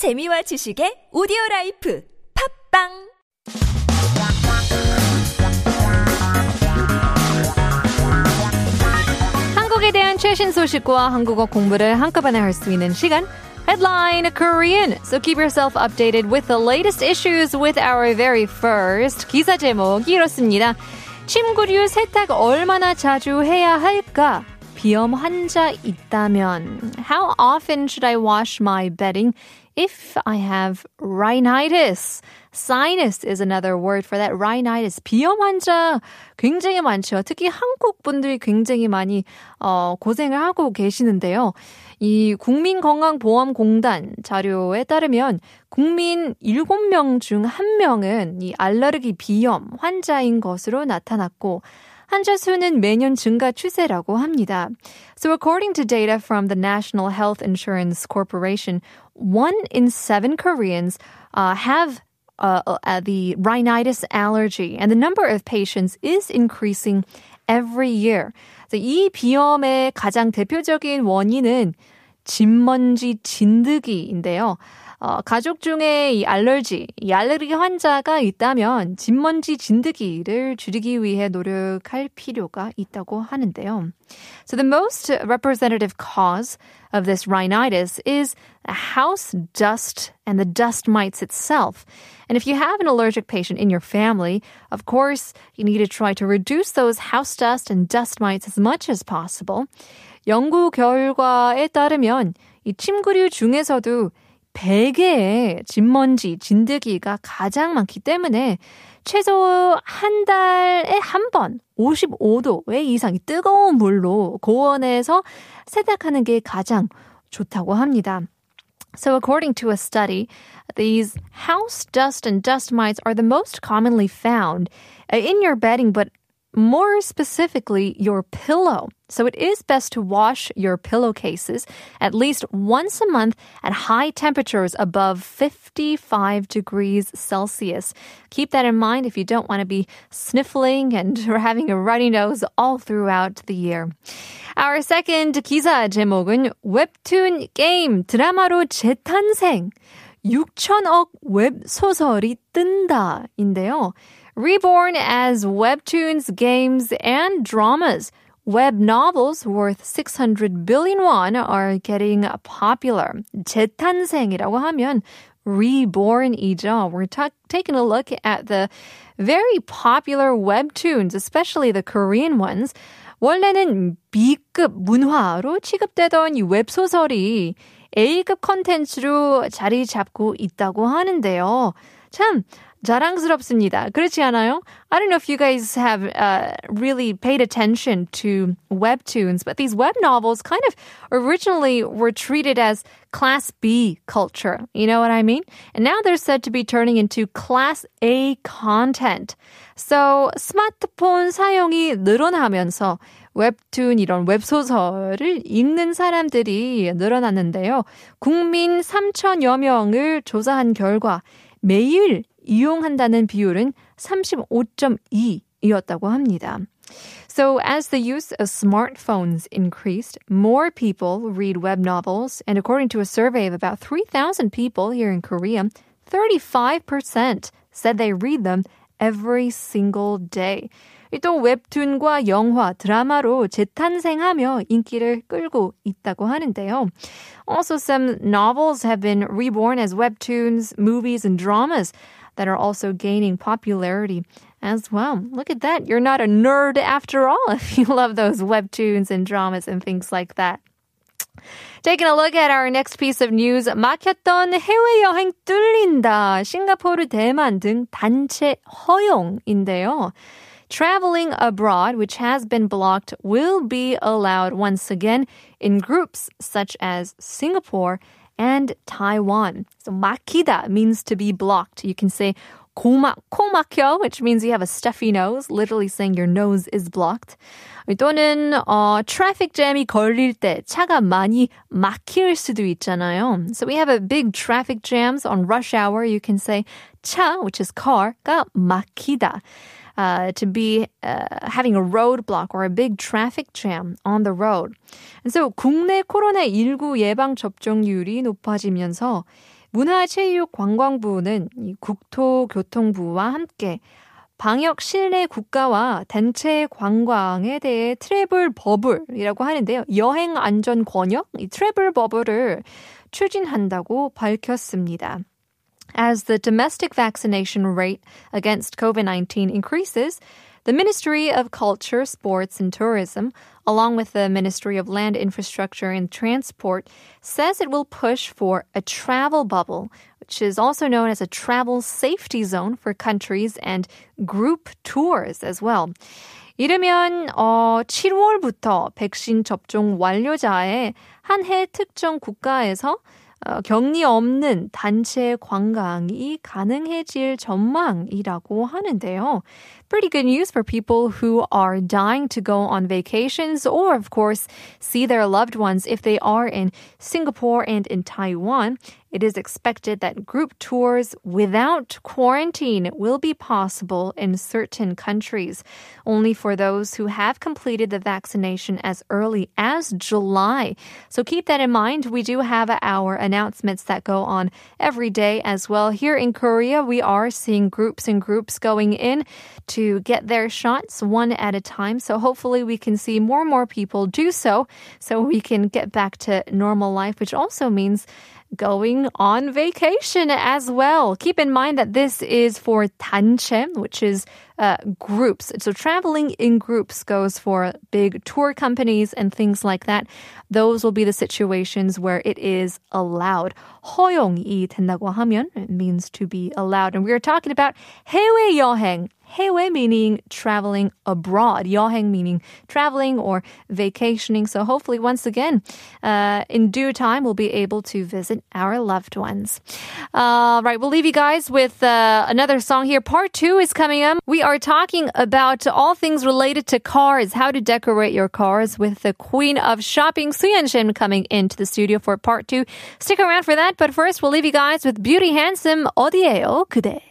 재미와 지식의 오디오 라이프 팝빵 한국에 대한 최신 소식과 한국어 공부를 한꺼번에 할 수 있는 시간. Headline Korean. So keep yourself updated with the latest issues with our very first 기사 제목이 이렇습니다. 침구류 세탁 얼마나 자주 해야 할까? 비염 환자 있다면 How often should I wash my bedding if I have rhinitis? Sinus is another word for that. Rhinitis. 비염 환자 굉장히 많죠. 특히 한국 분들이 굉장히 많이 어, 고생을 하고 계시는데요. 이 국민건강보험공단 자료에 따르면 국민 7명 중 1명은 이 알레르기 비염 환자인 것으로 나타났고 환자 수는 매년 증가 추세라고 합니다. So according to data from the National Health Insurance Corporation, one in seven Koreans uh, have uh, uh, the rhinitis allergy, and the number of patients is increasing every year. 이 비염의 가장 대표적인 원인은 진먼지 진드기인데요. 어, 가족 중에 이 알러지, 이 알레르기 환자가 있다면 진먼지 진드기를 줄이기 위해 노력할 필요가 있다고 하는데요. So the most representative cause of this rhinitis is house dust and the dust mites itself. And if you have an allergic patient in your family, of course, you need to try to reduce those house dust and dust mites as much as possible. 연구 결과에 따르면 이 침구류 중에서도 베개에 진먼지, 진드기가 가장 많기 때문에 최소 한 달에 한 번 55도 왜 이상이 뜨거운 물로 고온에서 세탁하는 게 가장 좋다고 합니다. So according to a study, these house dust and dust mites are the most commonly found in your bedding, but more specifically, your pillow. So it is best to wash your pillowcases at least once a month at high temperatures above 55 degrees Celsius. Keep that in mind if you don't want to be sniffling and having a runny nose all throughout the year. Our second 기사 제목은 웹툰 게임 드라마로 재탄생 6천억 웹소설이 뜬다인데요. Reborn as webtoons, games, and dramas, web novels worth 600 billion won are getting popular. 재탄생이라고 하면 reborn이죠. We're ta- taking a look at the very popular webtoons, especially the Korean ones. 원래는 B급 문화로 취급되던 이 웹소설이 A급 컨텐츠로 자리 잡고 있다고 하는데요. 참 자랑스럽습니다. 그렇지 않아요? I don't know if you guys have uh, really paid attention to webtoons, but these web novels kind of originally were treated as class B culture. You know what I mean? And now they're said to be turning into class A content. So 스마트폰 사용이 늘어나면서 웹툰 이런 웹소설을 읽는 사람들이 늘어났는데요. 국민 3천여 명을 조사한 결과 매일 이용한다는 비율은 35.2이었다고 합니다. So, as the use of smartphones increased, more people read web novels. And according to a survey of about 3,000 people here in Korea, 35% said they read them every single day. 또 웹툰과 영화, 드라마로 재탄생하며 인기를 끌고 있다고 하는데요. Also, some novels have been reborn as webtoons, movies, and dramas that are also gaining popularity as well. Look at that. You're not a nerd after all if you love those webtoons and dramas and things like that. Taking a look at our next piece of news. 막혔던 해외여행 뚫린다. 싱가포르, 대만 등 단체 허용인데요. Traveling abroad, which has been blocked, will be allowed once again in groups such as Singapore and Taiwan. So 막히다 means to be blocked. You can say 고막, 코 막혀, which means you have a stuffy nose, literally saying your nose is blocked. 또는 어, traffic jam이 걸릴 때 차가 많이 막힐 수도 있잖아요. So we have a big traffic jams on rush hour. You can say 차, which is car가 막히다. Uh, to be uh, having a roadblock or a big traffic jam on the road. And so 국내 코로나19 예방 접종률이 높아지면서 문화체육관광부는 이 국토교통부와 함께 방역 실내 국가와 단체 관광에 대해 트래블 버블이라고 하는데요. 여행 안전 권역, 이 트래블 버블을 추진한다고 밝혔습니다. As the domestic vaccination rate against COVID 19 increases, the Ministry of Culture, Sports and Tourism, along with the Ministry of Land Infrastructure and Transport, says it will push for a travel bubble, which is also known as a travel safety zone for countries and group tours as well. 이르면 어 7월부터 백신 접종 완료자의 한 해 특정 국가에서 어, 격리 없는 단체 관광이 가능해질 전망이라고 하는데요. Pretty good news for people who are dying to go on vacations or, of course, see their loved ones if they are in Singapore and in Taiwan. It is expected that group tours without quarantine will be possible in certain countries, only for those who have completed the vaccination as early as July. So keep that in mind. We do have our announcements that go on every day as well. Here in Korea, we are seeing groups and groups going in to get their shots one at a time. So hopefully we can see more and more people do so so we can get back to normal life, which also means going on vacation as well. Keep in mind that this is for 단체, which is uh, groups. So traveling in groups goes for big tour companies and things like that. Those will be the situations where it is allowed. 허용이 된다고 하면 it means to be allowed. And we are talking about 해외 여행 해외 meaning traveling abroad. 여행 meaning traveling or vacationing. So hopefully, once again, uh, in due time, we'll be able to visit our loved ones. Uh, right, we'll leave you guys with uh, another song here. Part two is coming up. We are talking about all things related to cars, how to decorate your cars with the queen of shopping, Suyeon Shin, coming into the studio for part two. Stick around for that. But first, we'll leave you guys with Beauty Handsome 어디에요 그대.